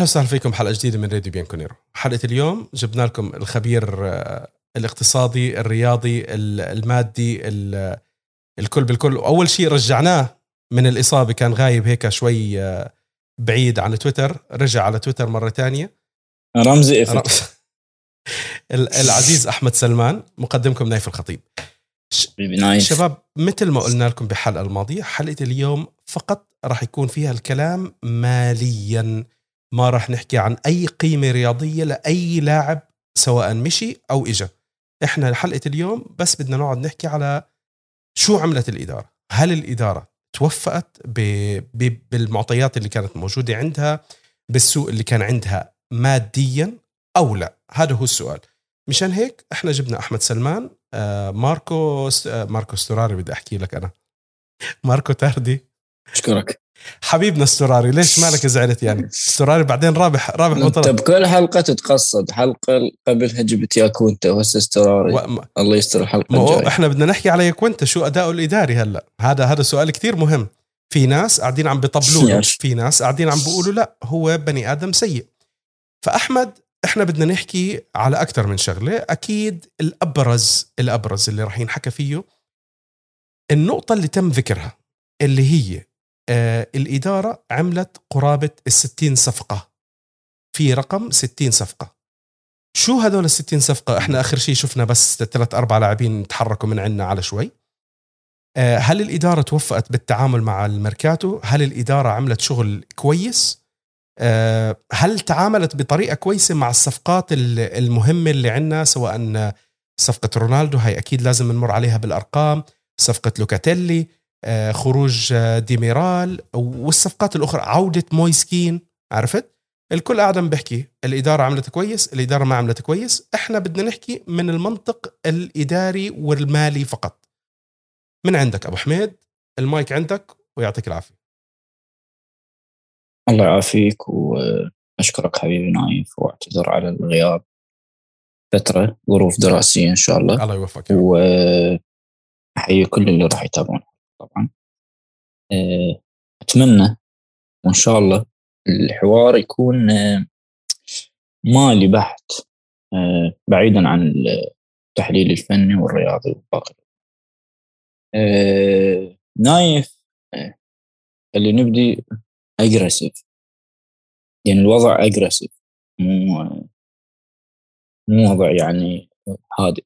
أهلا وسهلا فيكم حلقة جديدة من راديو بيانكونيرو حلقة اليوم جبنا لكم الخبير آه، الاقتصادي الرياضي ال- المادي ال- الكل بالكل. اول شيء رجعناه من الإصابة كان غايب هيك شوي آه، بعيد عن تويتر. رجع على تويتر مرة تانية. رمزي effect ال- العزيز أحمد سلمان مقدمكم نايف الخطيب. نايف. شباب مثل ما قلنا لكم بالحلقة الماضية حلقة اليوم فقط راح يكون فيها الكلام ماليا. ما راح نحكي عن أي قيمة رياضية لأي لاعب سواء مشي أو اجى إحنا حلقه اليوم بس بدنا نقعد نحكي على شو عملت الإدارة. هل الإدارة توفقت. بالمعطيات اللي كانت موجودة عندها بالسوق اللي كان عندها ماديا أو لا؟ هذا هو السؤال. مشان هيك إحنا جبنا أحمد سلمان آه، ماركو آه، ماركو ستوراري بدي أحكي لك أنا. ماركو تاردي. أشكرك. حبيبنا ستوراري ليش مالك زعلت يعني؟ ستوراري بعدين رابح رابح انت بطل بكل حلقة تتقصد حلقة قبلها جبت ياك وانت وهسه استراري و... الله يستر الحلقة ما هو الجاية. إحنا بدنا نحكي عليك وانت شو اداؤه الإداري هلأ؟ هذا هذا سؤال كثير مهم. في ناس قاعدين عم بيطبلوا. في ناس قاعدين عم بيقولوا لا هو بني آدم سيء. فأحمد إحنا بدنا نحكي على أكثر من شغلة. أكيد الابرز الأبرز اللي راح ينحكى فيه النقطة اللي تم ذكرها اللي هي آه الإدارة عملت قرابة ال 60 صفقة. في رقم 60 صفقة. شو هدول ال 60 صفقة؟ إحنا آخر شيء شفنا بس ثلاث أربع لاعبين تحركوا من عندنا على شوي. آه، هل الإدارة توفقت بالتعامل مع الميركاتو؟ هل الإدارة عملت شغل كويس؟ آه، هل تعاملت بطريقة كويسة مع الصفقات ال- المهمة اللي عندنا؟ سواء صفقة رونالدو هاي أكيد لازم نمر عليها بالأرقام. صفقة لوكاتيلي. خروج آه، ديميرال والصفقات الأخرى. عودة مويس كين عرفت؟ الكل قاعد عم بحكي. الإدارة عملت كويس الإدارة ما عملت كويس. إحنا بدنا نحكي من المنطق الإداري والمالي فقط. من عندك أبو حميد؟ المايك عندك ويعطيك العافية. الله يعافيك وأشكرك حبيبي نايف واعتذر على الغياب فترة ظروف دراسية إن شاء الله. الله يوفقك. وأحيي كل اللي راح يتابعون طبعا. أه، أتمنى وإن شاء الله الحوار يكون أه، مالي بحت أه، بعيدا عن التحليل الفني والرياضي والباقي. نايف اللي نبدي اجريسيف يعني الوضع اجريسيف مو مو وضع يعني هادئ.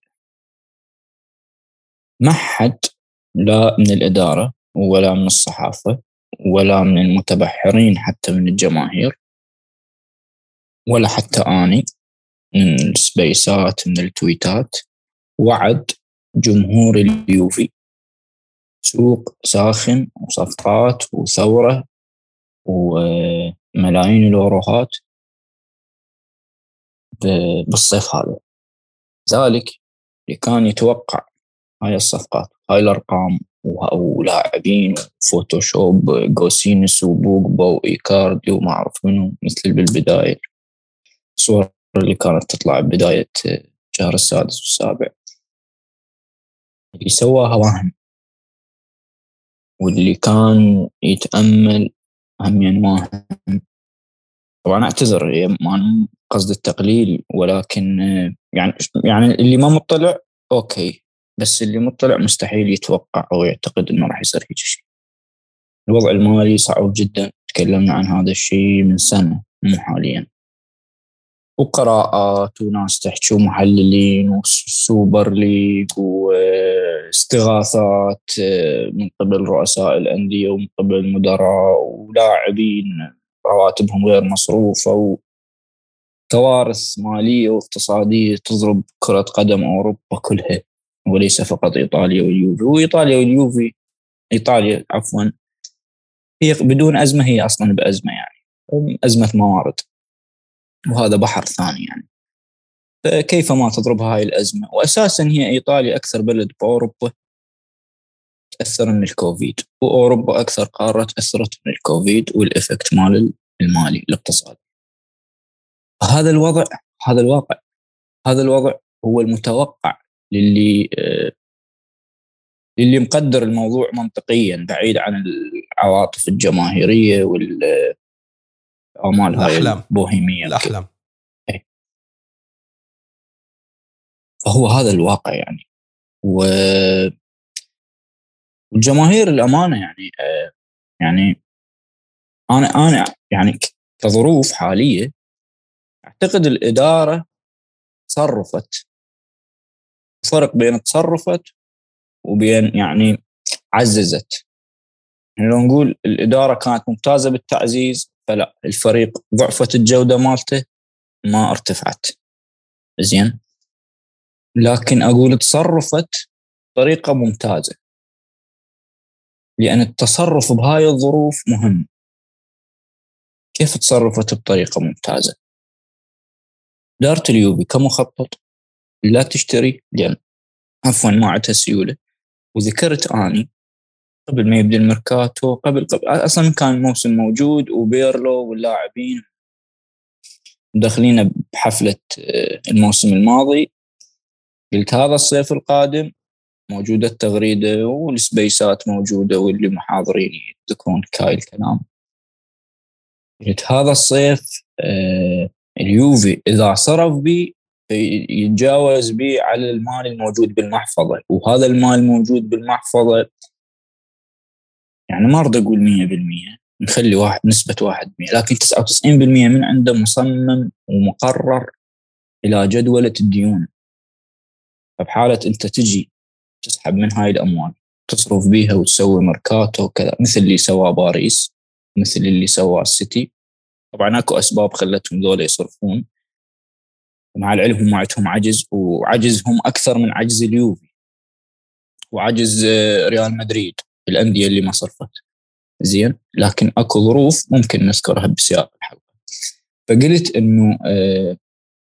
ما حد لا من الإدارة ولا من الصحافة ولا من المتبحرين حتى من الجماهير ولا حتى أني من السبيسات من التويتات. وعد جمهور اليوفي. سوق ساخن وصفقات وثورة وملايين الأوروهات بالصيف هذا. ذلك اللي كان يتوقع هاي الصفقات. هاي الأرقام وه- ولاعبين وفوتوشوب جوسينس وبوجبا وإيكاردي وما أعرف منو مثل بالبداية. الصور اللي كانت تطلع بداية الشهر السادس والسابع. اللي سواها وهم. واللي كان يتأمل هم يعني ما هم. طبعا أعتذر ما قصد التقليل ولكن يعني يعني اللي ما مطلع okay. بس اللي مطلع مستحيل يتوقع أو يعتقد إنه راح يصير هيك شيء. الوضع المالي صعب جدا تكلمنا عن هذا الشيء من سنة مو حاليا. وقراءات وناس تحكي ومحللين و Super League واستغاثات من قبل رؤساء الأندية ومن قبل مدراء ولاعبين رواتبهم غير مصروفة وكوارث مالية واقتصادية تضرب كرة قدم أوروبا كلها وليس فقط إيطاليا واليوفي. وايطاليا واليوفي إيطاليا عفوا هي بدون أزمة هي أصلا بأزمة يعني أزمة موارد وهذا بحر ثاني يعني. فكيف ما تضربها هاي الأزمة؟ واساسا هي إيطاليا أكثر بلد باوروبا تأثر من الكوفيد وأوروبا أكثر قارة تأثرت من الكوفيد والإفكت مال المالي الاقتصادي. هذا الوضع هذا الواقع هذا الوضع هو المتوقع للي آه، للي مقدر الموضوع منطقيا بعيد عن العواطف الجماهيرية وال آمال هاي. البوهيمية الأحلام. فهو هذا الواقع يعني. و والجماهير الأمانة يعني آه، يعني أنا أنا يعني كظروف حالية أعتقد الإدارة تصرفت فرق بين تصرفت وبين يعني عززت. يعني لو نقول الإدارة كانت ممتازة بالتعزيز فلا الفريق ضعفت الجودة مالته ما ارتفعت. زين؟ لكن أقول تصرفت بطريقة ممتازة. لأن التصرف بهاي الظروف مهم. كيف تصرفت بطريقة ممتازة؟ دارت اليوفي كمخطط لا تشتري لأن عفوا ما عندها سيوله وذكرت أني قبل ما يبدأ الميركاتو قبل, قبل أصلا كان الموسم موجود وبيرلو واللاعبين داخلين بحفلة آه، الموسم الماضي. قلت هذا الصيف القادم موجوده التغريدة والسبيسات موجودة واللي محاضرين يذكرون هاي الكلام قلت هذا الصيف آه، اليوفي إذا صرف بي يتجاوز بي على المال الموجود بالمحفظة. وهذا المال الموجود بالمحفظة يعني ما اريد أقول 100% نخلي واحد نسبة 1% لكن 99% من عنده مصمم ومقرر إلى جدولة الديون. فبحالة أنت تجي تسحب من هاي الأموال تصرف بيها وتسوي ميركاتو وكذا مثل اللي سواه باريس مثل اللي سواه السيتي. طبعا أكو أسباب خلتهم ذولا يصرفون. مع العلم هم عندهم عجز وعجزهم أكثر من عجز اليوفي وعجز آه، ريال مدريد الأندية اللي ما صرفت. زين؟ لكن أكو ظروف ممكن نذكرها بسياق الحلقة. فقلت إنه آه،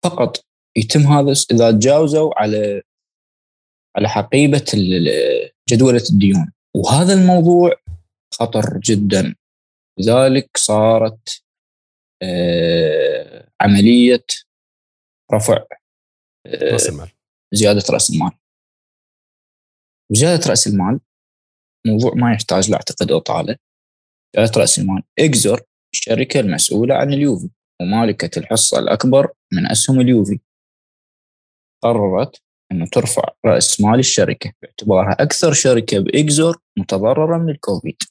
فقط يتم هذا إذا تجاوزوا على على حقيبة جدولة الديون. وهذا الموضوع خطر جدا. لذلك صارت آه، عملية رفع. آه، رأس المال. زيادة رأس المال. وزياده رأس المال موضوع ما يحتاج له اعتقد اطاله زيادة رأس المال اكزر الشركة المسؤولة عن اليوفي ومالكة الحصة الأكبر من أسهم اليوفي. قررت إنه ترفع رأس مال الشركة باعتبارها أكثر شركة باكزر متضررة من الكوفيد.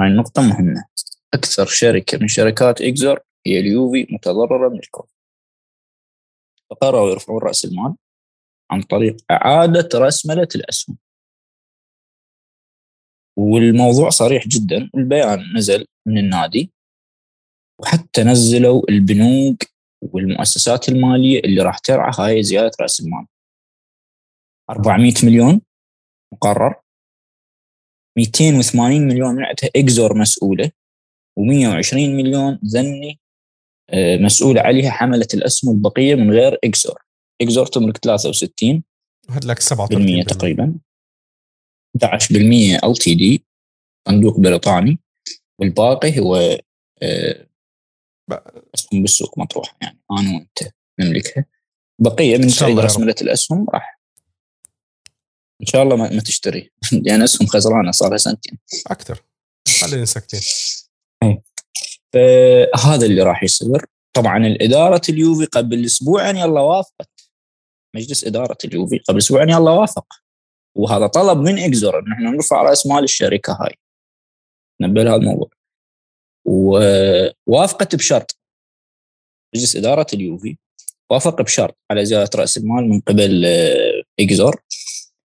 هاي النقطة مهمة. أكثر شركة من شركات اكزر هي اليوفي متضررة من الكوفيد. فقرروا يرفعون رأس المال عن طريق إعادة رسمله الأسهم. والموضوع صريح جدا البيان نزل من النادي وحتى نزلوا البنوك والمؤسسات المالية اللي راح ترعى هاي زيادة رأس المال. 400 مليون مقرر 280 مليون من عندها اكزور مسؤوله و120 مليون ذني آه، مسؤوله عليها حملة الأسهم البقية من غير إكزور. إكزور تملك 63 هاد لك 37% بالمية تقريبا 11% LTD صندوق بريطاني والباقي هو آه، أسهم بالسوق مطروحه يعني. أنا وأنت نملكها. بقية من رب. رسملة الأسهم راح. إن شاء الله ما ما تشتري. لأن أسهم خسرانة صار لها سنتين. أكثر. خلينا ساكتين. فهذا اللي راح يصير. طبعا الإدارة اليوفي قبل أسبوعين يلا وافقت. مجلس إدارة اليوفي قبل أسبوعين يلا وافق. وهذا طلب من اكزور إن إحنا نرفع رأس مال الشركة هاي. نبه لهذا الموضوع. ووافقت بشرط. مجلس إدارة اليوفي وافق بشرط على زيادة رأس المال من قبل آه، إكزور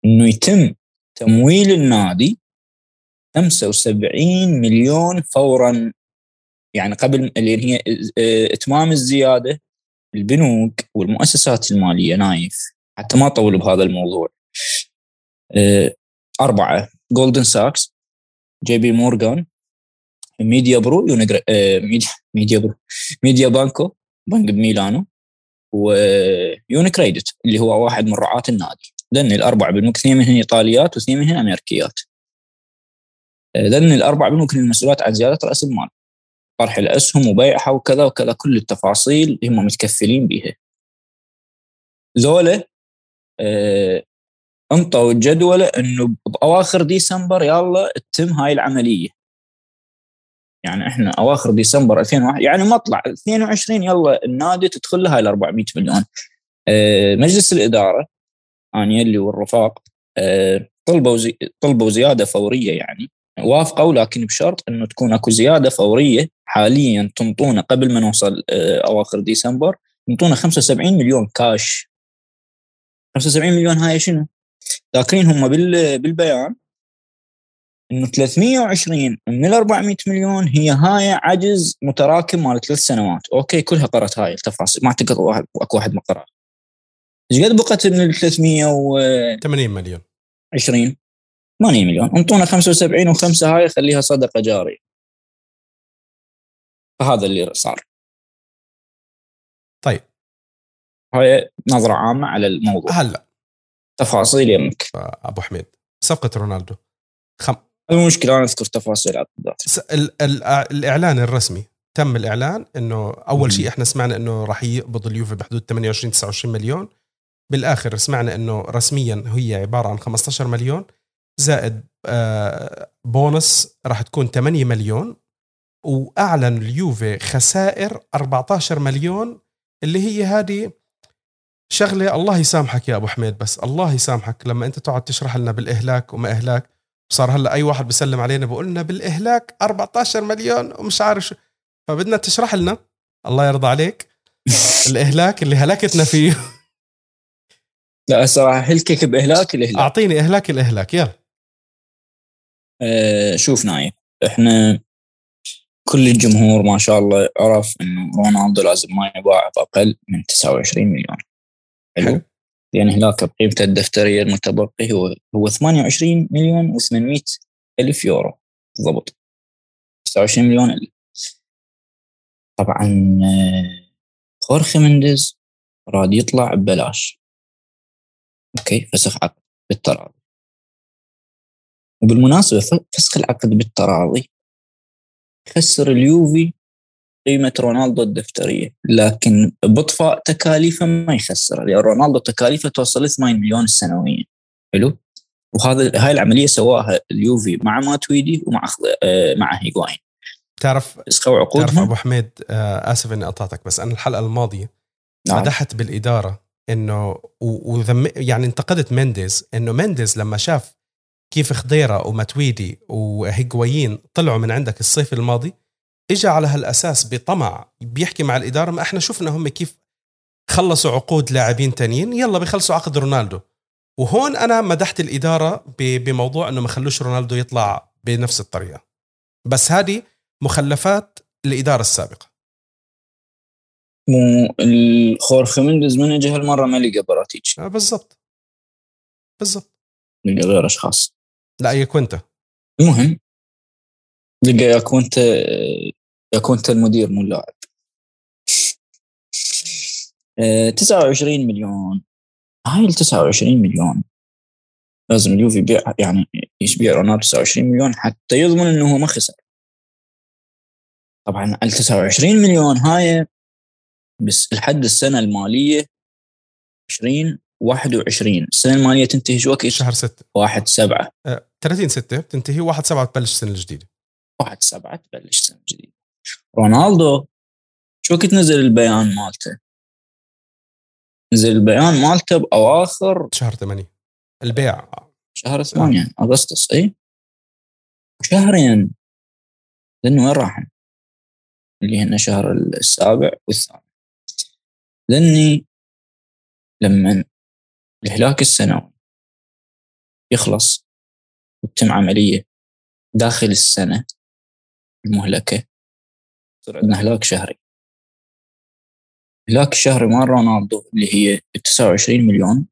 إنه يتم تمويل النادي 75 مليون فورا يعني قبل اللي هي آه، إتمام الزيادة البنوك والمؤسسات المالية نايف. حتى ما أطول بهذا الموضوع. آه، أربعة جولدمان ساكس جي بي مورغان ميديا برو يونيجر... آه، ميديا ميديا برو ميديا بانكو بنك بميلانو ويونيكريدت اللي هو واحد من رعاة النادي. ذن الاربع بنوك اثنين منهن إيطاليات واثنين منهن أمريكيات. آه، ذن الاربع بنوك المسؤولات عن زيادة رأس المال. طرح الأسهم وبيعها وكذا وكذا كل التفاصيل هم متكفلين بها ذولا آه، انطوا الجدولة إنه بأواخر ديسمبر يلا تتم هاي العملية. يعني إحنا أواخر ديسمبر 2001 يعني مطلع 22 يلا النادي تدخل لها ال 400 مليون. آه، مجلس الإدارة انيلي والرفاق آه، طلبوا زي طلبوا زيادة فورية يعني وافقوا لكن بشرط إنه تكون أكو زيادة فورية حاليا تنطونا قبل ما نوصل آه، أواخر ديسمبر ينطونا 75 مليون كاش 75 مليون هاي شنو؟ ذاكرين هم بالبيان إنه 320 من ال 400 مليون هي هاي عجز متراكم مال ثلاث سنوات، okay كلها قرأت هاي التفاصيل ما أعتقد واحد أكو واحد ما قرأ. إيش قد بقت من ال 380 مليون 20 80 مليون انطونا 75 وخمسة هاي خليها صدقة جارية. فهذا اللي صار. طيب. هاي نظرة عامة على الموضوع. هلا. تفاصيل يمك أبو حميد صفقه رونالدو. خم. المشكلة أنا أذكر تفاصيل عقدات ال- ال- الإعلان الرسمي تم الإعلان إنه أول شيء إحنا سمعنا إنه راح يقبض اليوفي بحدود 28 29 مليون. بالآخر سمعنا إنه رسميا هي عبارة عن 15 مليون. زائد آه، بونص راح تكون 8 مليون. وأعلن اليوفي خسائر 14 مليون اللي هي هذه شغلة الله يسامحك يا أبو حميد بس الله يسامحك لما أنت تقعد تشرح لنا بالإهلاك وما إهلاك. صار هلأ أي واحد بيسلم علينا بقول لنا بالإهلاك 14 مليون ومش عارف شو. فبدنا تشرح لنا. الله يرضى عليك. الإهلاك اللي هلكتنا فيه. لا الصراحه هلكك بإهلاك الإهلاك. أعطيني إهلاك الإهلاك يلا. أه شوف نايف إحنا كل الجمهور ما شاء الله عرف إنه رونالدو لازم ما يباع بأقل من 29 مليون. حلو. يعني هناك بقيمته الدفترية المتبقي هو هو 28 مليون و800 ألف يورو. بالضبط. 29 مليون ألف. طبعا خورخي مندز راد يطلع ببلاش. okay فسخ عقد بالتراضي. وبالمناسبة فسخ العقد بالتراضي يخسر اليوفي قيمة رونالدو الدفترية. لكن بإطفاء تكاليفه ما يخسر. لأن رونالدو تكاليفه توصل 8 مليون سنويا. حلو؟ وهذا هاي العملية سواها اليوفي مع ماتويدي ومع آه مع هيغواين. تعرف فسخوا عقودهم تعرف أبو حميد آه آسف إني قطعتك بس أنا الحلقة الماضية نعم. مدحت بالإدارة إنه وذم يعني انتقدت مينديز إنه مينديز لما شاف كيف خضيرة وماتويدي وهيغوايين طلعوا من عندك الصيف الماضي اجى على هالأساس بطمع بيحكي مع الإدارة ما إحنا شفنا هم كيف خلصوا عقود لاعبين تانيين يلا بيخلصوا عقد رونالدو. وهون أنا مدحت الإدارة بموضوع إنه ما خلوش رونالدو يطلع بنفس الطريقة. بس هذه مخلفات الإدارة السابقة. مو الخورخي مندز من اجى هالمرة ما لقى براتيتش. آه بالضبط. بالضبط. لقى غير أشخاص. لا يا كنت المهم لقى يا كنت يا كنت المدير مو اللاعب. 29 آه، مليون. هاي ال 29 مليون لازم اليوفي يبيع يعني يبيع رونالدو 29 مليون حتى يضمن إنه هو ما خسر. طبعا ال 29 مليون هاي بس لحد السنة المالية 20 21 السنة الماليه تنتهي شو وقت؟ شهر 6 1 7 30 6 بتنتهي 1 7 تبلش السنة الجديدة. 1 7 تبلش السنة الجديدة. رونالدو شو وقت نزل البيان مالته؟ نزل البيان مالته بأواخر شهر 8 البيع. شهر 8 آه. أغسطس اي شهرين. لأنه وين راح اللي هن شهر السابع والثامن. لأني لما الهلاك السنوي يخلص وتتم عملية داخل السنة المهلكة. يصير عندنا هلاك شهري. هلاك الشهري مال رونالدو اللي هي 29 مليون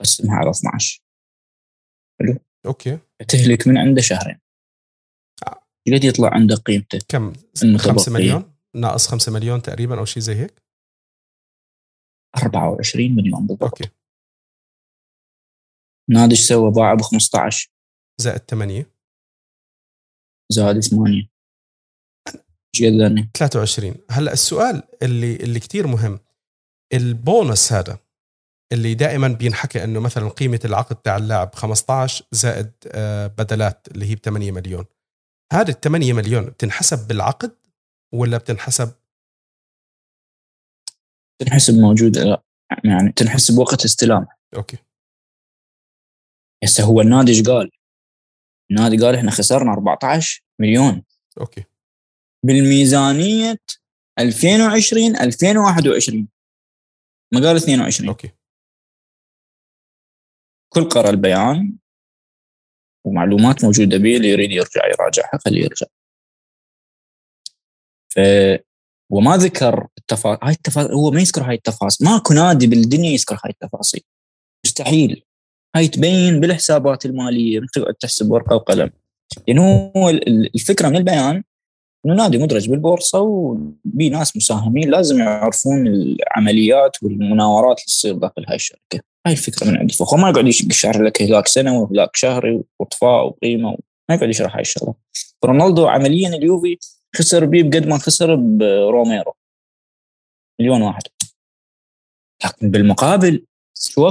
قسمها على 12 حلو؟ okay. تهلك من عنده شهرين. قد يطلع عنده قيمته؟ كم؟ 5 مليون؟ ناقص 5 مليون تقريبا أو شيء زي هيك؟ 24 مليون بالضبط. okay. نادي إيش سوى؟ باعه ب 15 زائد 8 زائد 8 إيش 23 هلا السؤال اللي اللي كثير مهم البونس هذا اللي دائما بينحكى إنه مثلا قيمة العقد تاع اللاعب 15 زائد آه، بدلات اللي هي ب 8 مليون. هذه ال 8 مليون بتنحسب بالعقد ولا بتنحسب؟ تنحسب موجودة لا. يعني تنحسب وقت استلام. okay. هسه هو النادي إيش قال؟ النادي قال إحنا خسرنا 14 مليون. okay. بالميزانية 2020 2021 ما قال 22 okay. كل قرأ البيان ومعلومات موجودة به اللي يريد يرجع يراجعها خليه يرجع. ف وما ذكر التفاصيل هاي التفاصيل هو ما يذكر هاي التفاصيل. ماكو نادي بالدنيا يذكر هاي التفاصيل. مستحيل. هاي تبين بالحسابات المالية تقعد تحسب ورقة وقلم. لأنه هو الفكرة من البيان إنه نادي مدرج بالبورصة وبي ناس مساهمين لازم يعرفون العمليات والمناورات اللي تصير داخل هاي الشركة. هاي الفكرة من عند الفخر ما يقعد يشرح لك هلاك سنة وهلاك شهري وإطفاء وقيمة ما يقعد يشرح هاي الشغلة. رونالدو عمليا اليوفي خسر بيه بقد ما خسر بروميرو. مليون واحد. لكن بالمقابل شو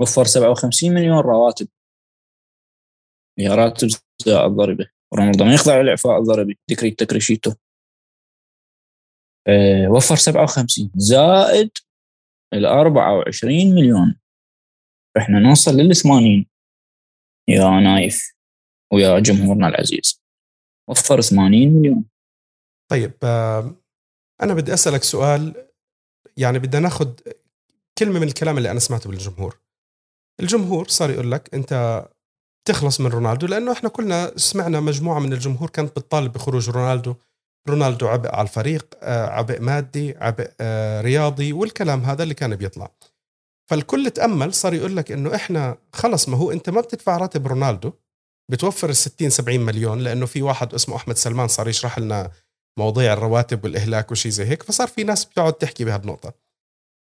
وفر؟ وفر 57 مليون رواتب. هي راتب زائد ضريبه رونالدو ما يخضع للاعفاء الضريبي decreto crescita أه وفر 57 زائد ال 24 مليون. إحنا نوصل لل 80 يا نايف ويا جمهورنا العزيز. وفر 80 مليون. طيب أنا بدي أسألك سؤال. يعني بدنا ناخذ كلمة من الكلام اللي أنا سمعته بالجمهور. الجمهور صار يقول لك أنت تخلص من رونالدو لأنه إحنا كلنا سمعنا مجموعة من الجمهور كانت بتطالب بخروج رونالدو. رونالدو عبء على الفريق آه، عبء مادي عبء آه، رياضي والكلام هذا اللي كان بيطلع. فالكل تأمل صار يقول لك إنه إحنا خلص ما هو أنت ما بتدفع راتب رونالدو بتوفر ال 60 70 مليون لأنه في واحد اسمه أحمد سلمان صار يشرح لنا مواضيع الرواتب والإهلاك وشي زي هيك فصار في ناس بتقعد تحكي بهالنقطة.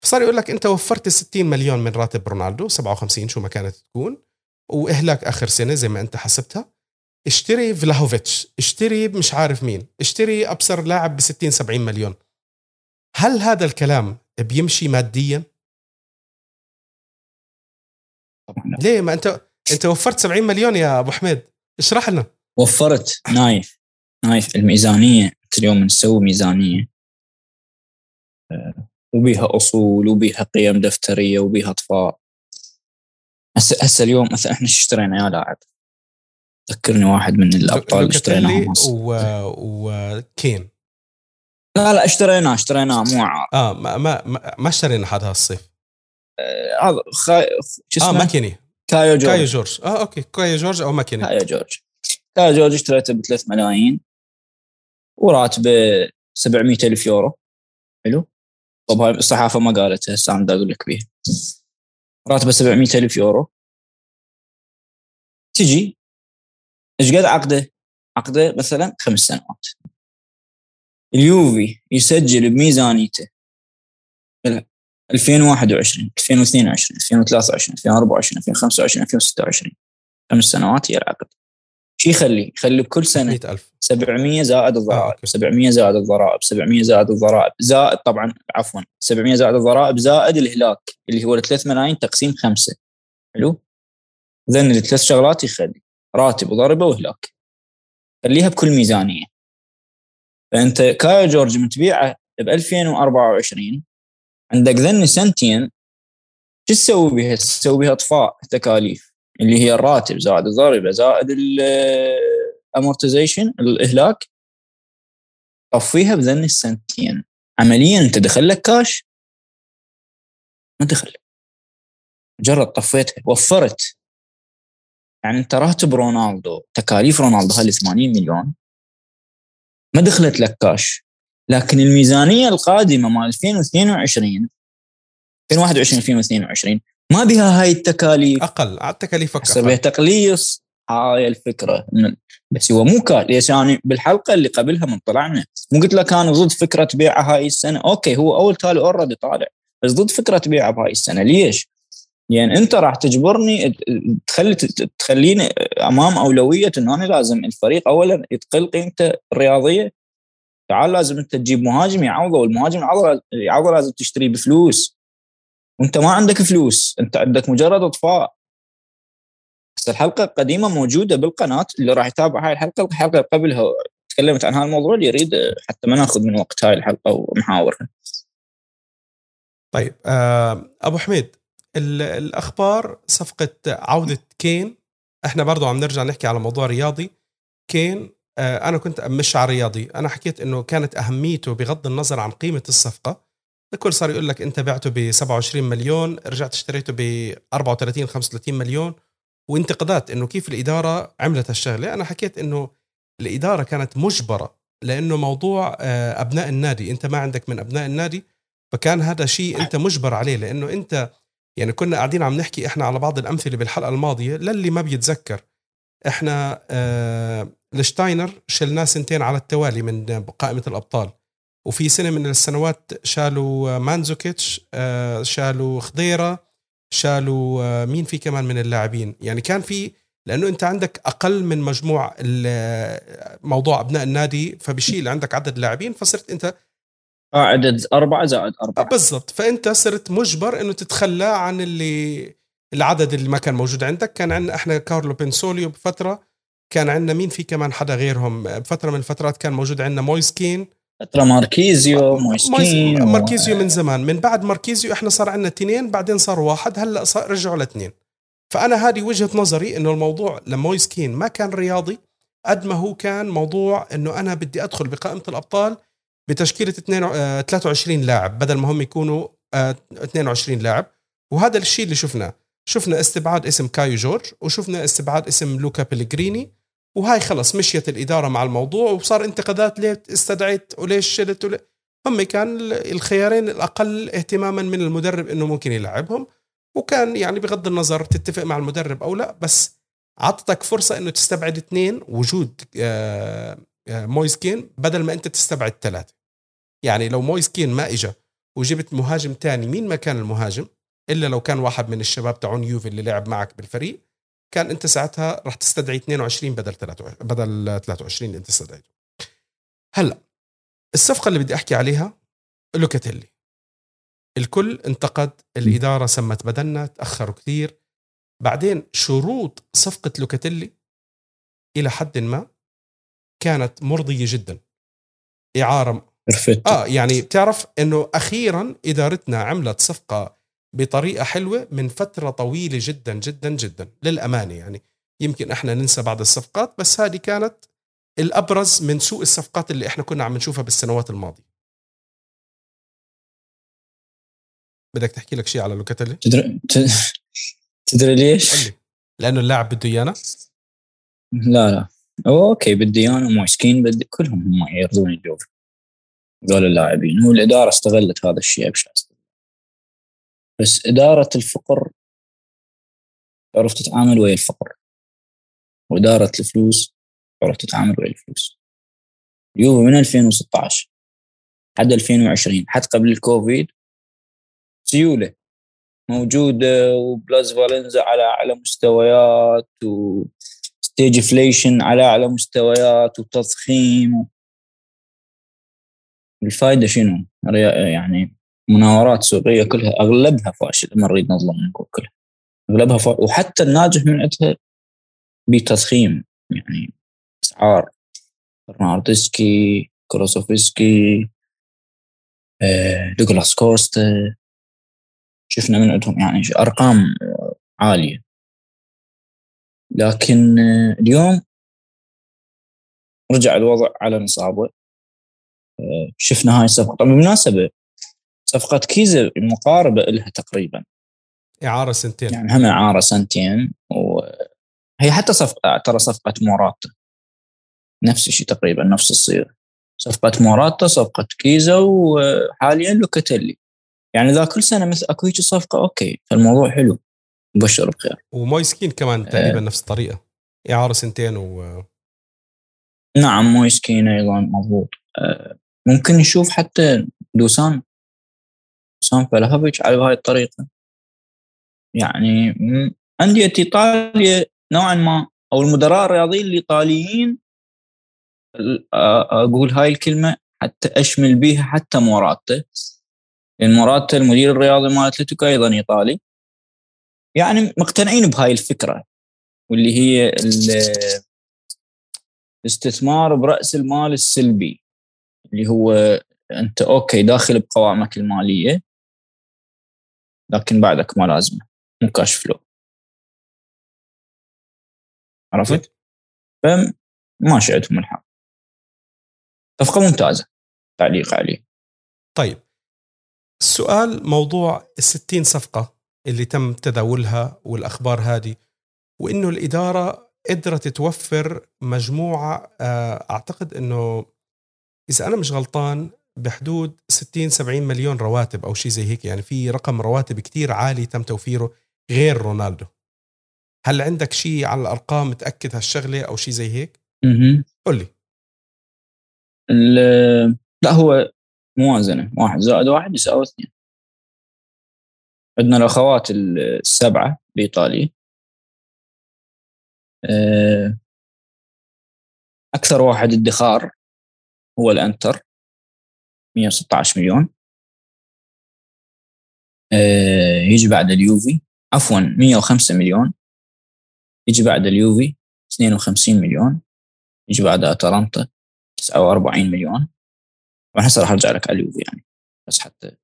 فصار يقول لك أنت وفرت 60 مليون من راتب رونالدو 57 شو ما كانت تكون وإهلاك آخر سنة زي ما أنت حسبتها. اشتري فلاهوفيتش اشتري مش عارف مين اشتري أبصر لاعب ب 60 70 مليون. هل هذا الكلام بيمشي ماديا؟ طبعا ليه؟ ما أنت أنت وفرت 70 مليون يا أبو حميد اشرح لنا. وفرت نايف نايف الميزانية اليوم نسوي ميزانية. آه، وبيها أصول وبيها قيم دفترية وبيها اطفاء هسه هسه اليوم مثلا إحنا اشترينا يا لاعب؟ ذكرني واحد من الأبطال اللي اشتريناهم و... وكين. لا لا اشتريناه اشتريناه مو عار آه ما ما ما اشترينا حد هالصيف. آه، هذا آه خا... شو اسمه؟ آه ماكيني. كايو جورج كايو جورج. آه okay كايو جورج أو ماكيني. كايو جورج. كايو جورج اشتريته ب 3 ملايين وراتبه 700 ألف يورو. حلو. طب هاي الصحافة ما قالتها هسه أنا أقول لك بيها. راتبة 700 ألف يورو. تجي إيش قد عقده؟ عقده مثلا خمس سنوات. اليوفي يسجل بميزانيته 2021 2022 2023 2024 2025 2026 خمس سنوات هي العقد. شو يخلي؟ يخلي كل سنة 100000 700 زائد الضرائب. آه، 700 زائد الضرائب. 700 زائد الضرائب. زائد طبعا عفوا 700 زائد الضرائب زائد الهلاك اللي هو 3 ملايين تقسيم خمسة. حلو؟ ذن الثلاث شغلات يخلي. راتب وضريبة وهلاك. خليها بكل ميزانية. فأنت كايو جورج من تبيعه ب 2024 عندك ذن سنتين. شو تسوي بها؟ تسوي بها إطفاء تكاليف. اللي هي الراتب زائد الضريبه زائد ال amortization الإهلاك. طفيها بذن السنتين. عمليا أنت دخل لك كاش ما دخل. مجرد طفيتها وفرت. يعني أنت راتب رونالدو تكاليف رونالدو هذه 80 مليون. ما دخلت لك كاش لكن الميزانية القادمة مال 2022 2021 2022 ما بها هاي التكاليف. أقل على التكاليف أقل. تقليص هاي الفكرة. بس هو مو كان ليش يعني بالحلقة اللي قبلها من طلعنا مو قلت لك أنا ضد فكرة بيعها هاي السنة؟ okay هو أول تالي already طالع بس ضد فكرة بيعها بهاي السنة. ليش؟ يعني أنت راح تجبرني تخلي تخليني أمام أولوية إنه أنا لازم الفريق اولا يتقل قيمته الرياضية. تعال لازم أنت تجيب مهاجم يعوضه والمهاجم يعوضه لازم تشتريه بفلوس. وانت ما عندك فلوس انت عندك مجرد اطفاء. بس الحلقة القديمة موجودة بالقناة اللي راح يتابع هاي الحلقة الحلقة قبلها تكلمت عن هذا الموضوع اللي يريد حتى ما ناخذ من وقت هاي الحلقة ومحاورها طيب أبو حميد الأخبار صفقة عودة كين. إحنا برضو عم نرجع نحكي على موضوع رياضي. كين آه، أنا كنت مش على رياضي. أنا حكيت إنه كانت أهميته بغض النظر عن قيمة الصفقة الكل صار يقول لك انت بعته ب 27 مليون رجعت اشتريته ب 34 35 مليون. وانتقادات انه كيف الإدارة عملت هالشغلة. أنا حكيت إنه الإدارة كانت مجبرة لأنه موضوع آه، أبناء النادي. أنت ما عندك من أبناء النادي فكان هذا شيء أنت مجبر عليه. لأنه أنت يعني كنا قاعدين عم نحكي إحنا على بعض الأمثلة بالحلقة الماضية للي ما بيتذكر. إحنا آه لشتاينر شلناه سنتين على التوالي من قائمة الأبطال. وفي سنة من السنوات شالوا مانزوكيتش آه شالوا خضيرة شالوا آه مين في كمان من اللاعبين؟ يعني كان في لأنه أنت عندك أقل من مجموع موضوع أبناء النادي فبشيل عندك عدد لاعبين فصرت أنت عدد أربعة زائد أربعة. بالضبط. فأنت صرت مجبر أنه تتخلى عن اللي العدد اللي ما كان موجود عندك. كان عندنا إحنا كارلو بنسوليو بفترة كان عندنا مين في كمان حدا غيرهم؟ بفترة من الفترات كان موجود عندنا مويسكين فترة ماركيزيو مويسكين ماركيزيو من زمان. من بعد ماركيزيو إحنا صار عندنا اثنين بعدين صار واحد هلأ صار رجعوا لاثنين. فأنا هذه وجهة نظري إنه الموضوع لمويسكين ما كان رياضي قد ما هو كان موضوع إنه أنا بدي أدخل بقائمة الأبطال بتشكيلة 23 آه، لاعب بدل ما هم يكونوا 22 آه، لاعب. وهذا الشيء اللي شفناه. شفنا استبعاد اسم كايو جورج وشفنا استبعاد اسم لوكا بيلغريني وهاي خلص مشيت الإدارة مع الموضوع وصار انتقادات ليه استدعيت وليش شلت وليه هم كان الخيارين الأقل اهتماما من المدرب إنه ممكن يلعبهم وكان يعني بغض النظر تتفق مع المدرب أو لا بس عطتك فرصة إنه تستبعد اثنين وجود آه، مويسكين بدل ما أنت تستبعد ثلاثة. يعني لو مويسكين ما اجى وجبت مهاجم تاني مين ما كان المهاجم؟ إلا لو كان واحد من الشباب تاعون يوفي اللي لعب معك بالفريق. كان انت ساعتها راح تستدعي 22 بدل 23 بدل 23 اللي انت استدعيته. هلأ الصفقة اللي بدي أحكي عليها لوكاتيلي. الكل انتقد الإدارة سمت بدلنا تأخروا كثير. بعدين شروط صفقة لوكاتيلي إلى حد ما كانت مرضية جدا. إعارة. آه يعني بتعرف إنه أخيرا إدارتنا عملت صفقة بطريقة حلوة من فترة طويلة جدا جدا جدا. للأمانة يعني. يمكن إحنا ننسى بعض الصفقات بس هذه كانت الأبرز من سوء الصفقات اللي إحنا كنا عم نشوفها بالسنوات الماضية. بدك تحكي لك شيء على لوكاتيلي؟ تدري تدري ليش؟ لأنه اللاعب بده إيانا؟ لا لا. أوكي بدي إيانا وموسكين بدي كلهم هم يرضون الجوفي ذول اللاعبين. والإدارة استغلت هذا الشيء بشكل بس إدارة الفقر عرفت تتعامل ويا الفقر. وإدارة الفلوس عرفت تتعامل ويا الفلوس. اليوفي من 2016 حد 2020 حتى قبل الكوفيد. سيولة موجودة و plusvalenza على أعلى مستويات و stagflation على أعلى مستويات وتضخيم. الفائده شنو؟ يعني مناورات سوقيه كلها أغلبها فاشله ما نريد نظلم نقول كلها. أغلبها فاشل. وحتى الناجح من عندها بتضخيم يعني أسعار. برناردسكي كروسوفسكي آه، دوغلاس كوستا. شفنا من عندهم يعني أرقام عالية. لكن آه، اليوم رجع الوضع على نصابه. آه، شفنا هاي الصفقة. طبعا بالمناسبة صفقة كيزا مقاربة لها تقريبا. إعارة سنتين. يعني هم إعارة سنتين وهي حتى صفقة ترى صفقة موراتا. نفس الشيء تقريبا نفس الصيغة. صفقة موراتا صفقة كيزا وحاليا لوكاتيلي. يعني إذا كل سنة مثل أكو هيك صفقة okay فالموضوع حلو. مبشر بخير. ومويسكين كمان تقريبا آه نفس الطريقة. إعارة سنتين و نعم مويسكين أيضا مضبوط. آه ممكن نشوف حتى دوسان؟ دوسان فلاهوفيتش على هاي الطريقة. يعني انديه إيطاليا نوعا ما أو المدراء الرياضيين الإيطاليين أقول هاي الكلمة حتى أشمل بها حتى موراتا. لأن موراتا المدير الرياضي مال أتلتيكو أيضا إيطالي. يعني مقتنعين بهاي الفكرة واللي هي الاستثمار برأس المال السلبي اللي هو أنت okay داخل بقوائمك المالية لكن بعدك ما لازمه. مو cash flow عرفت؟ فماشي عندهم الحق صفقه ممتازة. تعليق عليه. طيب. السؤال موضوع ال 60 صفقة اللي تم تداولها والأخبار هذه وإنه الإدارة قدرت توفر مجموعة آه، أعتقد إنه إذا أنا مش غلطان بحدود 60 70 مليون رواتب أو شيء زي هيك. يعني في رقم رواتب كتير عالي تم توفيره غير رونالدو. هل عندك شيء على الأرقام متأكد هالشغلة أو شيء زي هيك؟ قل لي. لا هو موازنة. واحد. زائد واحد يساوي اثنين. عندنا الأخوات السبعة بإيطاليا. آه، أكثر واحد ادخار هو الإنتر. 116 مليون. آه، يجي بعد اليوفي عفوا 105 مليون. يجي بعد اليوفي 52 مليون. يجي بعد أتلانتا 49 مليون. هسه راح أرجع لك على اليوفي يعني. بس حتى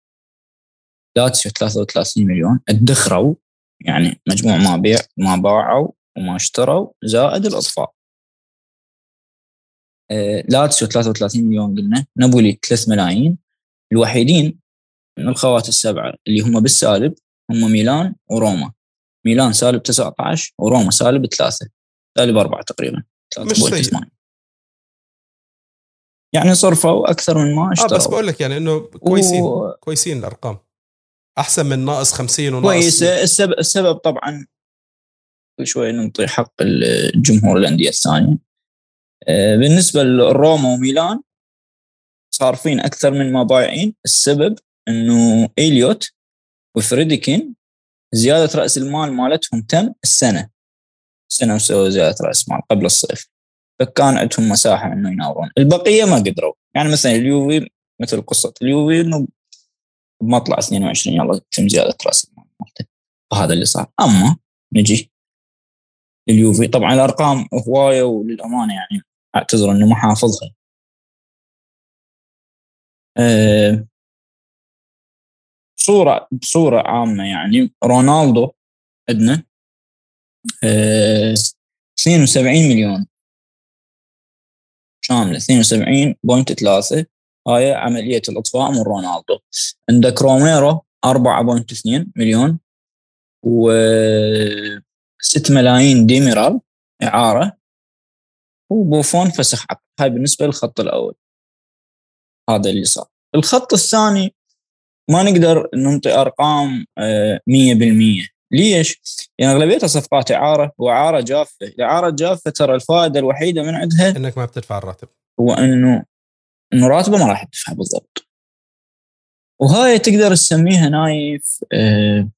لاتسيو 33 مليون. ادخروا يعني مجموع ما بيع ما باعوا وما اشتروا زائد الاطفاء لاتسيو 33 مليون قلنا نابولي 3 ملايين الوحيدين من الخوات السبعة اللي هم بالسالب هم ميلان وروما. ميلان سالب 19 وروما سالب 3 سالب 4 تقريبا مش سيء يعني صرفوا أكثر من ما اشتروا آه بس بقول لك يعني إنه كويسين و... كويسين الأرقام. أحسن من ناقص 50 وناقص كويس. السبب السبب طبعا شوي نعطي حق الجمهور الأندية الثانية. بالنسبة لروما وميلان صارفين أكثر من ما بايعين. السبب إنه إيليوت وفريديكين زيادة رأس المال مالتهم تم السنة. سنه وسووا زيادة رأس مال قبل الصيف. فكان عندهم مساحة إنه يناورون. البقية ما قدروا. يعني مثلا اليوفي مثل قصة اليوفي إنه بمطلع 22 يلا تم زيادة رأس المال مالته. وهذا اللي صار. أما نجي اليوفي طبعا الأرقام هواية وللأمانة يعني أعتذر إنه ما حافظها. أه بصورة بصورة عامة يعني رونالدو عندنا أه 72 مليون. شامله 72.3 هاي عملية الإطفاء من رونالدو. عندك روميرو 4.2 مليون. و 6 ملايين ديميرال إعارة. وبوفون فسخ عقد هاي بالنسبة للخط الأول. هذا اللي صار. الخط الثاني ما نقدر ننطي أرقام 100% آه، ليش؟ يعني أغلبيتها صفقات إعارة وإعارة جافة، الإعارة الجافة ترى الفائدة الوحيدة من عندها إنك ما بتدفع الراتب. هو إنه إنه راتبه ما راح تدفع بالضبط. وهاي تقدر تسميها نايف آه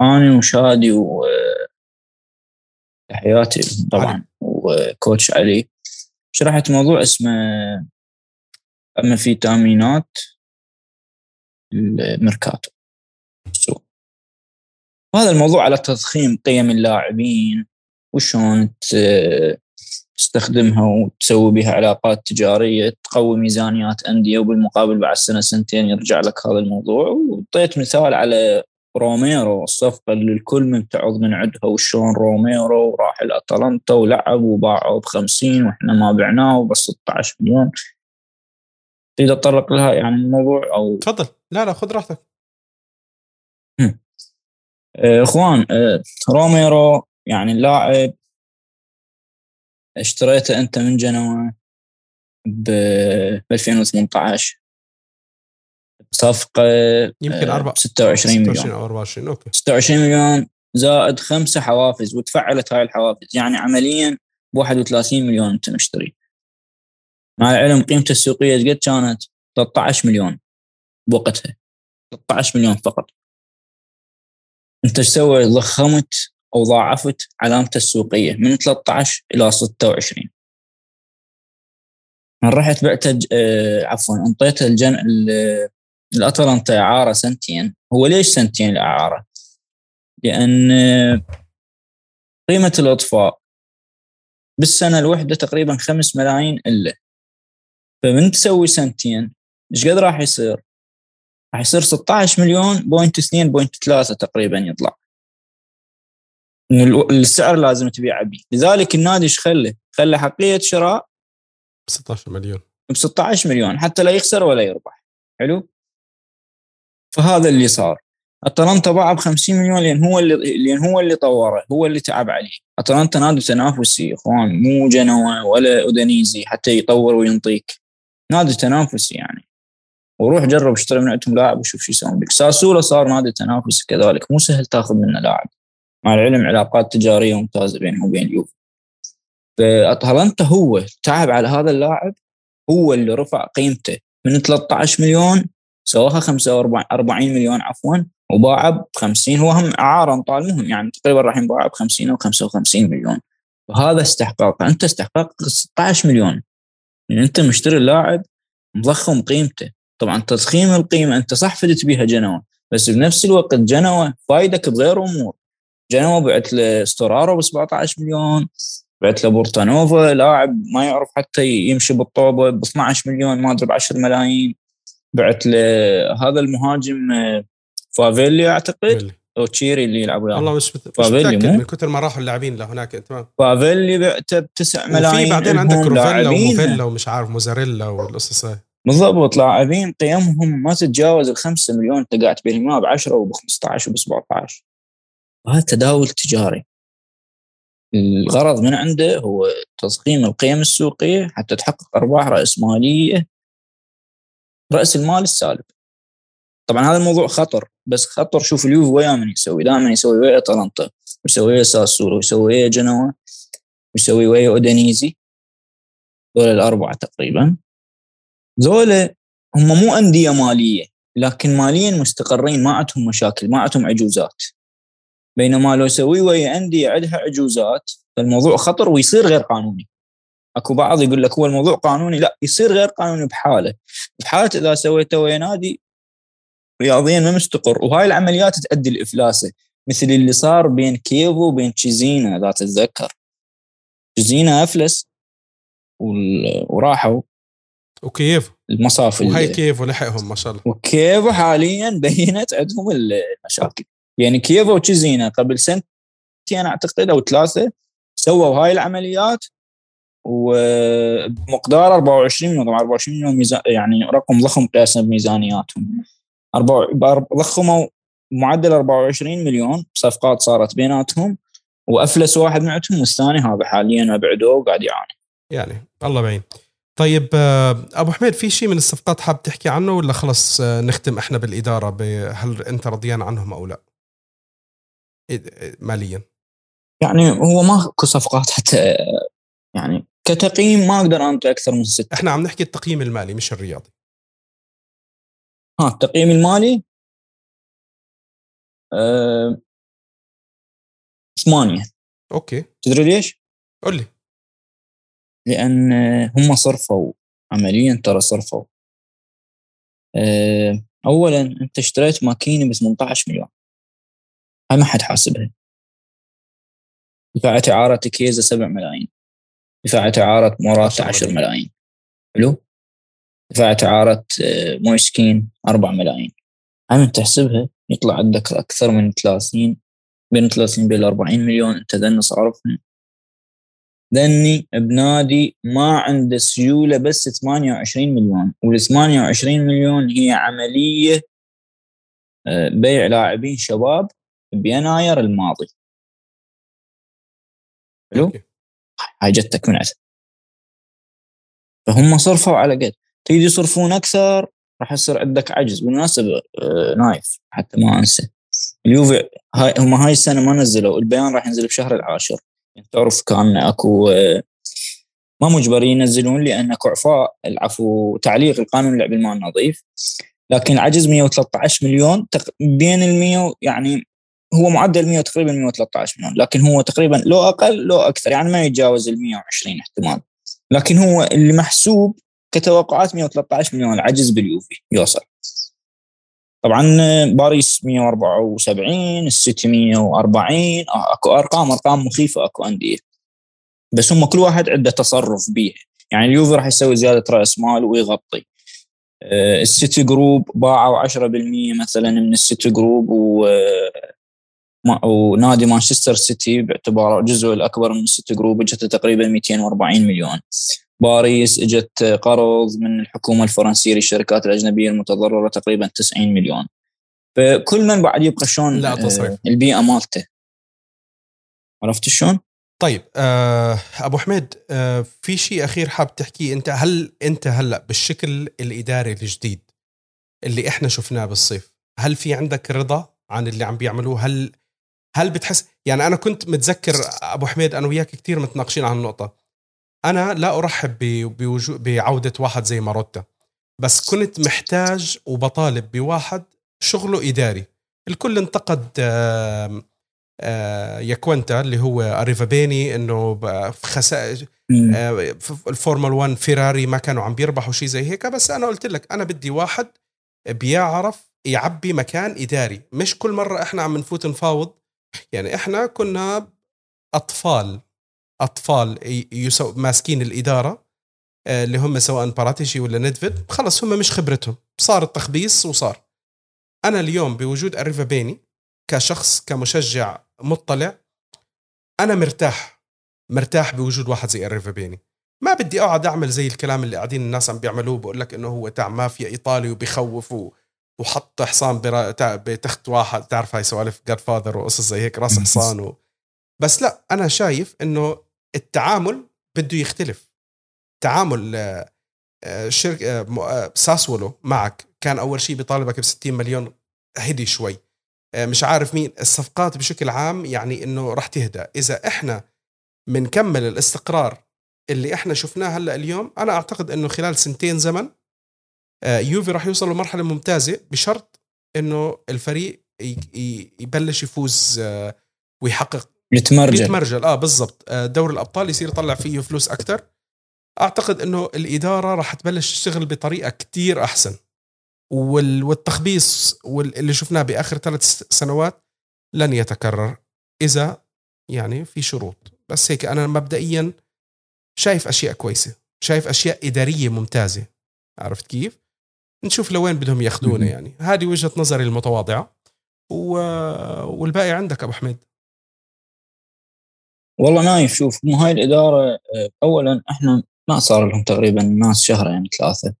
أنا وشادي و آه، تحياتي طبعا. وكوتش علي شرحت موضوع اسمه أما في تامينات الميركاتو. وهذا الموضوع على تضخيم قيم اللاعبين وشون تستخدمها وتسوي بها علاقات تجارية تقوي ميزانيات أندية وبالمقابل بعد سنة سنتين يرجع لك هذا الموضوع. وطيت مثال على روميرو الصفقة اللي الكل ممتعض من عندها وشون روميرو راح الأتلانتا ولعب وباعه ب 50 وإحنا ما بعناه بس 16 مليون. تريد اتطرق لها يعني الموضوع أو تفضل. لا لا خذ راحتك. آه، إخوان آه، روميرو يعني اللاعب اشتريته أنت من جنوة ب 2018 صفقة يمكن آه، أربعة 26 مليون. 26 أو 24 okay. 26 مليون زائد خمسة حوافز وتفعلت هاي الحوافز. يعني عمليا ب 31 مليون أنت مشتري. مع العلم قيمته السوقية قد كانت 13 مليون بوقتها. 13 مليون فقط. أنت إيش سوي ضخمت أو ضاعفت علامته السوقية من 13 إلى 26 من رحت بعت آه عفوا انطيته الجن الأتلانتا اعاره سنتين هو ليش سنتين الإعارة؟ لأن قيمة الاطفاء بالسنة الواحده تقريبا 5 ملايين الا فمن تسوي سنتين إيش قد راح يصير؟ راح يصير 16 مليون point 2 point 3 تقريبا يطلع السعر لازم تبيعه به لذلك النادي إيش خله؟ خلى أحقية شراء ب 16 مليون ب 16 مليون حتى لا يخسر ولا يربح حلو؟ فهذا اللي صار. اتلانتا باعه ب 50 مليون لأن هو اللي لأن هو اللي طوره هو اللي تعب عليه. اتلانتا نادي تنافسي إخوان مو جنوا ولا اودانيزي حتى يطور وينطيك. نادي تنافسي يعني. وروح جرب اشتري من عندهم لاعب وشوف شو يسوون بك ساسولا صار نادي تنافسي كذلك مو سهل تاخذ منه لاعب. مع العلم علاقات تجارية ممتازة بينه وبين اليوفي. فأتلانتا هو تعب على هذا اللاعب هو اللي رفع قيمته. من 13 مليون سواها 45 مليون عفوا وباعه ب 50 هو هم أعارة انطى المهم يعني تقريبا راح ينباع ب 50 أو 55 مليون. وهذا استحقاق. أنت استحقاق 16 مليون. يعني أنت مشتري اللاعب مضخم قيمته طبعا تضخيم القيمة أنت صح فدت بها جنوه بس بنفس الوقت جنوه فايدك بغير أمور. جنوه بعت له ستورارو ب 17 مليون بعت له بورتانوفا لاعب ما يعرف حتى يمشي بالطوبه ب 12 مليون ما أدري ب 10 ملايين. بعت له هذا المهاجم آه، فافيلي أعتقد؟ أو تشيري اللي يلعب وياه. والله مش. فافيلي من كثر ما راحوا اللاعبين لهناك تمام فافيلي بعته ب 9 ملايين وفي بعدين عندك روفيلا وموفيلا ومش عارف موزاريلا والقصص هاي بالضبط لاعبين قيمهم ما تتجاوز ال 5 مليون انت قاعد تبيعهم ب 10 وب 15 وب 17 هذا تداول تجاري. الغرض من عنده هو تضخيم القيم السوقية حتى تحقق أرباح رأسمالية رأس المال السالب. طبعا هذا الموضوع خطر بس خطر شوف اليوف ويا من يسوي دائما يسوي ويا أتلانتا ويسوي ويا ساسولو ويسوي ويا جنوا ويسوي ويا اودانيزي دول الأربعة تقريبا. ذولا هم مو أندية مالية لكن ماليا مستقرين ما عندهم مشاكل ما عندهم عجوزات. بينما لو يسوي ويا أندية عندها عجوزات فالموضوع خطر ويصير غير قانوني. اكو بعض يقول لك هو الموضوع قانوني. لا يصير غير قانوني بحالة. بحالة إذا سويته ويا نادي رياضيا ما مستقر وهاي العمليات تؤدي لإفلاسة. مثل اللي صار بين كييفو وبين تشيزينا إذا تتذكر. تشيزينا أفلس وراحوا. وكييفو المصاف وهاي كييفو لحقهم ما شاء الله. وكييفو حاليا بينت عندهم المشاكل. يعني كييفو وتشيزينا قبل سنتين أعتقد أو ثلاثة سووا هاي العمليات. وبمقدار 24 مليون 24 مليون يعني رقم ضخم قياسا بميزانياتهم ضخموا معدل 24 مليون صفقات صارت بيناتهم وأفلس واحد من عندهم والثاني هذا حاليا مبعدوه وقاعد يعاني. يعني الله بعين. طيب آه، أبو حميد في شيء من الصفقات حاب تحكي عنه ولا خلص آه، نختم إحنا بالإدارة هل أنت رضيان عنهم أو لا؟ ماليا. يعني هو ماكو صفقات حتى يعني كتقييم ما أقدر انطي أكثر من ستة. إحنا عم نحكي التقييم المالي مش الرياضي. ها التقييم المالي؟ أه... ثمانية okay. تدري ليش؟ قول لي. لأن هم صرفوا عمليا ترى صرفوا. أه... اولا أنت اشتريت ماكيني ب 18 مليون. هاي ما حد حاسبها دفعت إعارة كيزا 7 ملايين. دفعت اعاره موراتا 10 ملايين. حلو؟ دفعت اعاره آه، مويسكين 4 ملايين. من تحسبها يطلع عندك أكثر من 30 بين 30 بين 40 مليون. أنت ذني صارفهم ذني بنادي ما عنده سيولة بس 28 مليون. وال 28 مليون هي عملية آه، بيع لاعبين شباب بيناير الماضي. حلو؟ هاي جتك من عسل فهم صرفوا على قد. تيجي يصرفون أكثر راح يصير عندك عجز. بالمناسبة آه، نايف حتى ما أنسى. اليوفي هاي هم هاي السنة ما نزلوا. البيان راح ينزل بشهر العاشر. يعني تعرف كأن أكو آه، ما مجبرين ينزلون لأن أكو اعفاء العفو تعليق القانون اللعب المال النظيف لكن العجز 113 مليون بين ال 100 يعني هو معدل 100 تقريبا 113 مليون لكن هو تقريبا لو أقل لو أكثر يعني ما يتجاوز ال 120 احتمال. لكن هو اللي محسوب كتوقعات 113 مليون العجز باليوفي يوصل. طبعا باريس 174 السيتي 140 أكو أرقام أرقام مخيفة أكو أندية. بس هم كل واحد عنده تصرف بيها يعني اليوفي راح يسوي زيادة رأس مال ويغطي. آه، السيتي جروب باعوا 10% مثلا من السيتي جروب و ونادي مانشستر سيتي باعتباره الجزء الأكبر من السيتي جروب اجته تقريبا 240 مليون. باريس إجت قرض من الحكومة الفرنسية للشركات الأجنبية المتضررة تقريبا 90 مليون. فكل من بعد يبقى شلون تصريف. البيئة مالته؟ عرفت شلون؟ طيب آه أبو حميد آه في شيء أخير حاب تحكيه. أنت هل أنت هلأ بالشكل الإداري الجديد اللي إحنا شفناه بالصيف هل في عندك رضا عن اللي عم بيعملوه؟ هل هل بتحس يعني أنا كنت متذكر أبو حميد أنا وياك كثير متناقشين عن النقطة. أنا لا أرحب بوجود بعودة واحد زي ماروتا بس كنت محتاج وبطالب بواحد شغله إداري. الكل انتقد آه، ياكوانتا اللي هو أريفابيني إنه في خسائر آه، الفورمولا 1 فيراري ما كانوا عم بيربحوا شيء زي هيك بس أنا قلت لك أنا بدي واحد بيعرف يعبي مكان إداري. مش كل مرة إحنا عم نفوت نفاوض يعني إحنا كنا أطفال أطفال ماسكين الإدارة آه، اللي هم سواء باراتيشي ولا ندفيد خلص هم مش خبرتهم صار التخبيص وصار. أنا اليوم بوجود أريفا بيني كشخص كمشجع مطلع أنا مرتاح مرتاح بوجود واحد زي أريفا بيني. ما بدي أقعد أعمل زي الكلام اللي قاعدين الناس عم بيعملوه بقول لك إنه هو تاع مافيا إيطالي وبيخوف وحط حصان بتخت واحد. تعرف هاي سوالف جاد فاذر وقصص زي هيك راس حصان و... بس لا أنا شايف إنه التعامل بده يختلف. تعامل آه، آه، شركة آه، ساسولو معك كان أول شيء بيطالبك ب 60 مليون هدي شوي. مش عارف مين. الصفقات بشكل عام يعني إنه راح تهدى إذا إحنا بنكمل الاستقرار اللي إحنا شفناه هلأ اليوم أنا أعتقد إنه خلال سنتين زمن يوفي راح يوصل لمرحلة ممتازة بشرط إنه الفريق يبلش يفوز ويحقق. يتمرجل. يتمرجل. آه بالضبط. آه، دوري الأبطال يصير يطلع فيه فلوس أكثر أعتقد إنه الإدارة راح تبلش تشتغل بطريقة كتير أحسن. والتخبيص واللي شفناه بآخر ثلاث سنوات لن يتكرر إذا يعني في شروط. بس هيك أنا مبدئيا شايف أشياء كويسة. شايف أشياء إدارية ممتازة. عرفت كيف؟ نشوف لوين بدهم ياخذونا يعني. هذه وجهة نظري المتواضعة. و... والباقي عندك أبو حميد. والله نايف شوف مو هاي الإدارة آه، اولا إحنا ما صار لهم تقريبا ناس شهر يعني ثلاثة.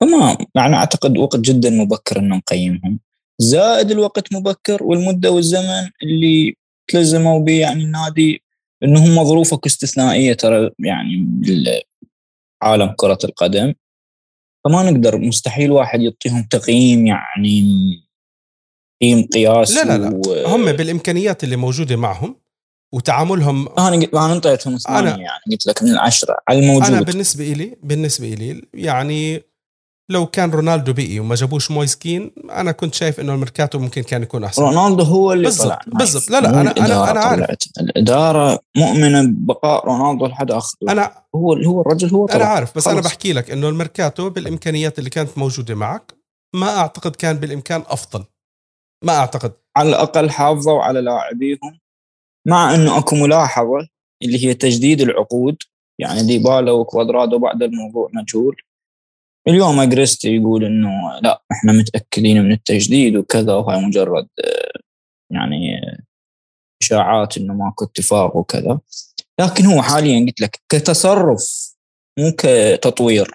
فما يعني أعتقد وقت جدا مبكر إنه نقيمهم. زائد الوقت مبكر والمدة والزمن اللي تلزموا به يعني النادي إنه هم ظروفك استثنائية ترى يعني عالم كرة القدم. فما نقدر مستحيل واحد يعطيهم تقييم يعني تقييم قياسي لا لا لا. و... هم بالإمكانيات اللي موجودة معهم وتعاملهم أنا أنا انطيتهم ثمانية يعني قلت لك من العشرة على الموجود. أنا بالنسبة لي بالنسبة لي يعني لو كان رونالدو بقي وما جابوش مويس كين أنا كنت شايف إنه الميركاتو ممكن كان يكون أحسن. رونالدو هو اللي بالزبط طلع. بالضبط. لا لا أنا أنا أنا عارف. الإدارة مؤمنة ببقاء رونالدو لحد آخر أنا هو هو الرجل هو طلع. أنا عارف بس خلص. أنا بحكي لك إنه الميركاتو بالإمكانيات اللي كانت موجودة معك ما أعتقد كان بالإمكان أفضل. ما أعتقد. على الأقل حافظوا على لاعبيهم مع إنه أكو ملاحظة اللي هي تجديد العقود يعني ديبالا وكوادرادو بعد الموضوع مجهول. اليوم اجريستي يقول إنه لا إحنا متأكدين من التجديد وكذا وهاي مجرد يعني إشاعات إنه ماكو اتفاق وكذا. لكن هو حاليا قلت لك كتصرف مو كتطوير.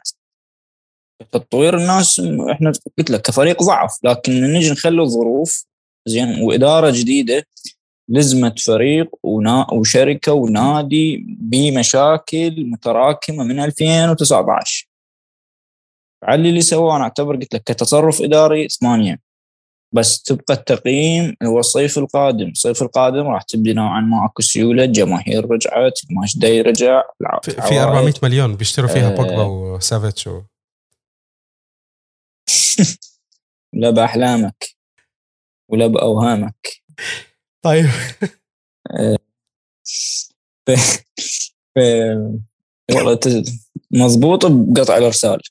تطوير الناس إحنا قلت لك كفريق ضعف لكن نجي نخلي الظروف زين وإدارة جديدة لزمة فريق ونا وشركة ونادي بمشاكل متراكمة من 2019 على اللي سواه أنا أعتبر قلت لك كتصرف إداري ثمانية. بس تبقى التقييم هو الصيف القادم. الصيف القادم راح تبدي نوعا ما أكو سيولة جماهير رجعت الماتش داي رجع في, في 400 مليون بيشتروا فيها آه. بوجبا وسافيتش و... لا بأحلامك. ولا بأوهامك. طيب. ف... والله مضبوط بقطع الأرسال.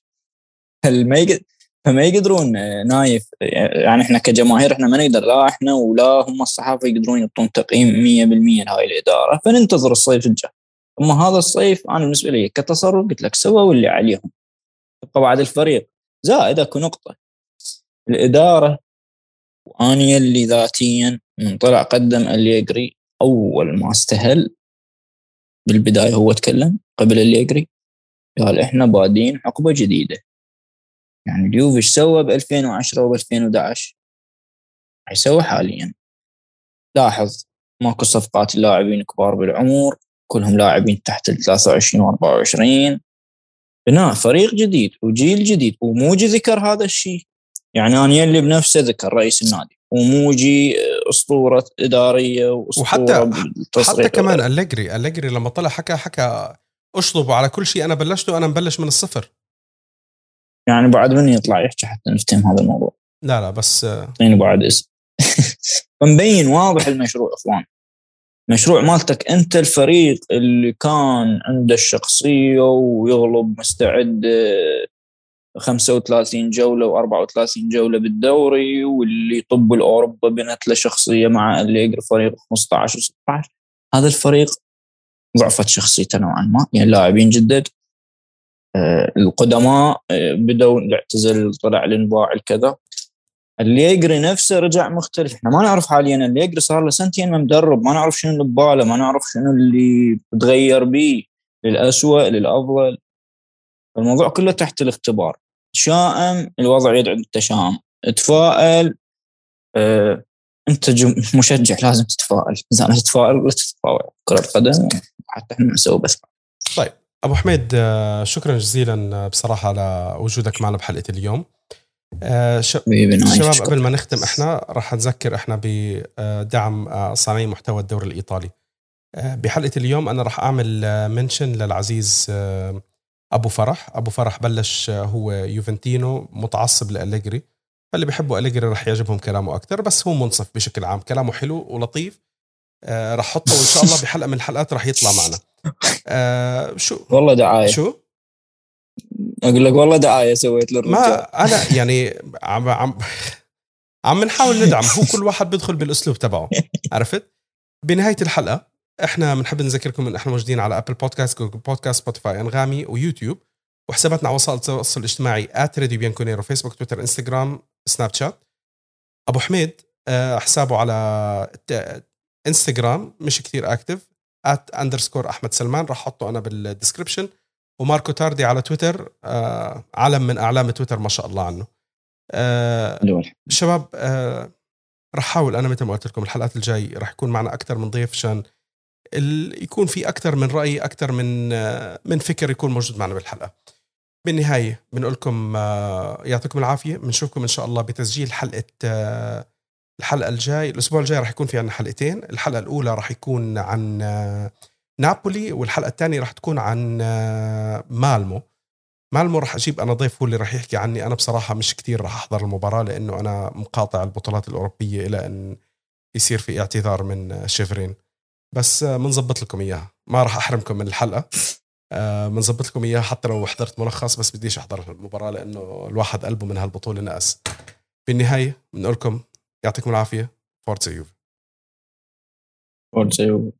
هل ما يقدر فما يقدرون نايف يعني إحنا كجماهير إحنا ما نقدر لا إحنا ولا هم الصحافة يقدرون يعطون تقييم 100% لهاي الإدارة فننتظر الصيف الجاي. أما هذا الصيف أنا بالنسبة لي كتصرف قلت لك سووا اللي عليهم. بعد الفريق. زائد أكو نقطة. الإدارة وأنييلي ذاتيا من طلع قدم أليجري أول ما استهل بالبداية هو تكلم قبل أليجري قال إحنا بادين حقبة جديدة. يعني اليوفي إيش سوى ب 2010 و 2011 يسوي حاليا. لاحظ ماكو صفقات اللاعبين كبار بالعمر كلهم لاعبين تحت ال 23 و 24 بناء فريق جديد وجيل جديد وموجي ذكر هذا الشيء. يعني أنا يلي بنفسه ذكر رئيس النادي وموجي أسطورة إدارية وأسطورة وحتى حتى كمان أليجري أليجري لما طلع حكى حكى اشطبوا على كل شيء أنا بلشته أنا مبلش من الصفر. يعني بعد من يطلع يحكي حتى نفتهم هذا الموضوع. لا لا بس يعني بعد اسم فمبين واضح المشروع إخوان. مشروع مالتك أنت الفريق اللي كان عنده الشخصية ويغلب مستعد 35 جولة و34 جولة بالدوري واللي يطب الأوروبا بنت له شخصية مع اللي فريق 15 و16 هذا الفريق ضعفت شخصيته نوعا ما. يعني لاعبين جدد القدماء آه، بدوا الاعتزال طلع الإنباع الكذا. اللي يقري نفسه رجع مختلف. إحنا ما نعرف حاليا اللي يقري صار له سنتين مدرب ما نعرف شنو اللي بباله ما نعرف شنو اللي تغير به للأسوأ للأفضل. الموضوع كله تحت الاختبار. شائم الوضع يدعو التشاؤم تفائل آه أنت مشجع لازم تتفائل. إذا أنا تتفائل لا تتفائل كرة القدم حتى إحنا نسوي بس. طيب. أبو حميد آه، شكرا جزيلا آه، بصراحة على وجودك معنا بحلقة اليوم. آه، شباب قبل ما نختم إحنا راح نذكر إحنا بدعم صانعي محتوى الدوري الإيطالي. بحلقة اليوم أنا راح أعمل منشن للعزيز أبو فرح. أبو فرح بلش هو يوفنتينو متعصب لأليجري. فاللي بيحبوا أليجري رح يعجبهم كلامه أكثر بس هو منصف بشكل عام. كلامه حلو ولطيف. آه رح حطه وإن شاء الله بحلقة من الحلقات رح يطلع معنا. آه شو؟ والله دعاية. شو؟ أقول لك والله دعاية سويت للرجال. ما أنا يعني عم عم عم نحاول ندعم. هو كل واحد بيدخل بالأسلوب تبعه. عرفت؟ بنهاية الحلقة إحنا بنحب نذكركم إن إحنا موجودين على Apple Podcast Google Podcast Spotify أنغامي ويوتيوب وحساباتنا على وسائل التواصل الاجتماعي @راديو بيانكونيرو فيسبوك تويتر انستغرام سناب شات أبو حميد آه، حسابه على انستغرام مش كثير active at underscore أحمد سلمان راح أحطه أنا بال description وماركو تاردي على تويتر آه، علم من أعلام تويتر ما شاء الله عنه. آه، شباب راح أحاول أنا مثل ما قلت لكم الحلقات الجاي راح يكون معنا أكثر من ضيف عشان يكون في أكثر من رأي أكثر من من فكر يكون موجود معنا بالحلقة. بالنهاية بنقول لكم آه، يعطيكم العافية. بنشوفكم إن شاء الله بتسجيل حلقة آه، الحلقة الجاي الأسبوع الجاي راح يكون في عندنا حلقتين الحلقة الأولى راح يكون عن آه، نابولي والحلقة الثانية راح تكون عن مالمو. مالمو راح أجيب أنا ضيف هو اللي راح يحكي عني. أنا بصراحة مش كثير راح أحضر المباراة لأنه أنا مقاطع البطولات الأوروبية إلى أن يصير في اعتذار من شيفرين. بس بنظبط لكم إياها. ما راح أحرمكم من الحلقة. بنظبط لكم إياها حتى لو حضرت ملخص بس بديش أحضر المباراة لأنه الواحد قلبه من هالبطولة نقص. في النهايه بنقول لكم يعطيكم العافية. فورتزا يوفي. فورتزا يوفي.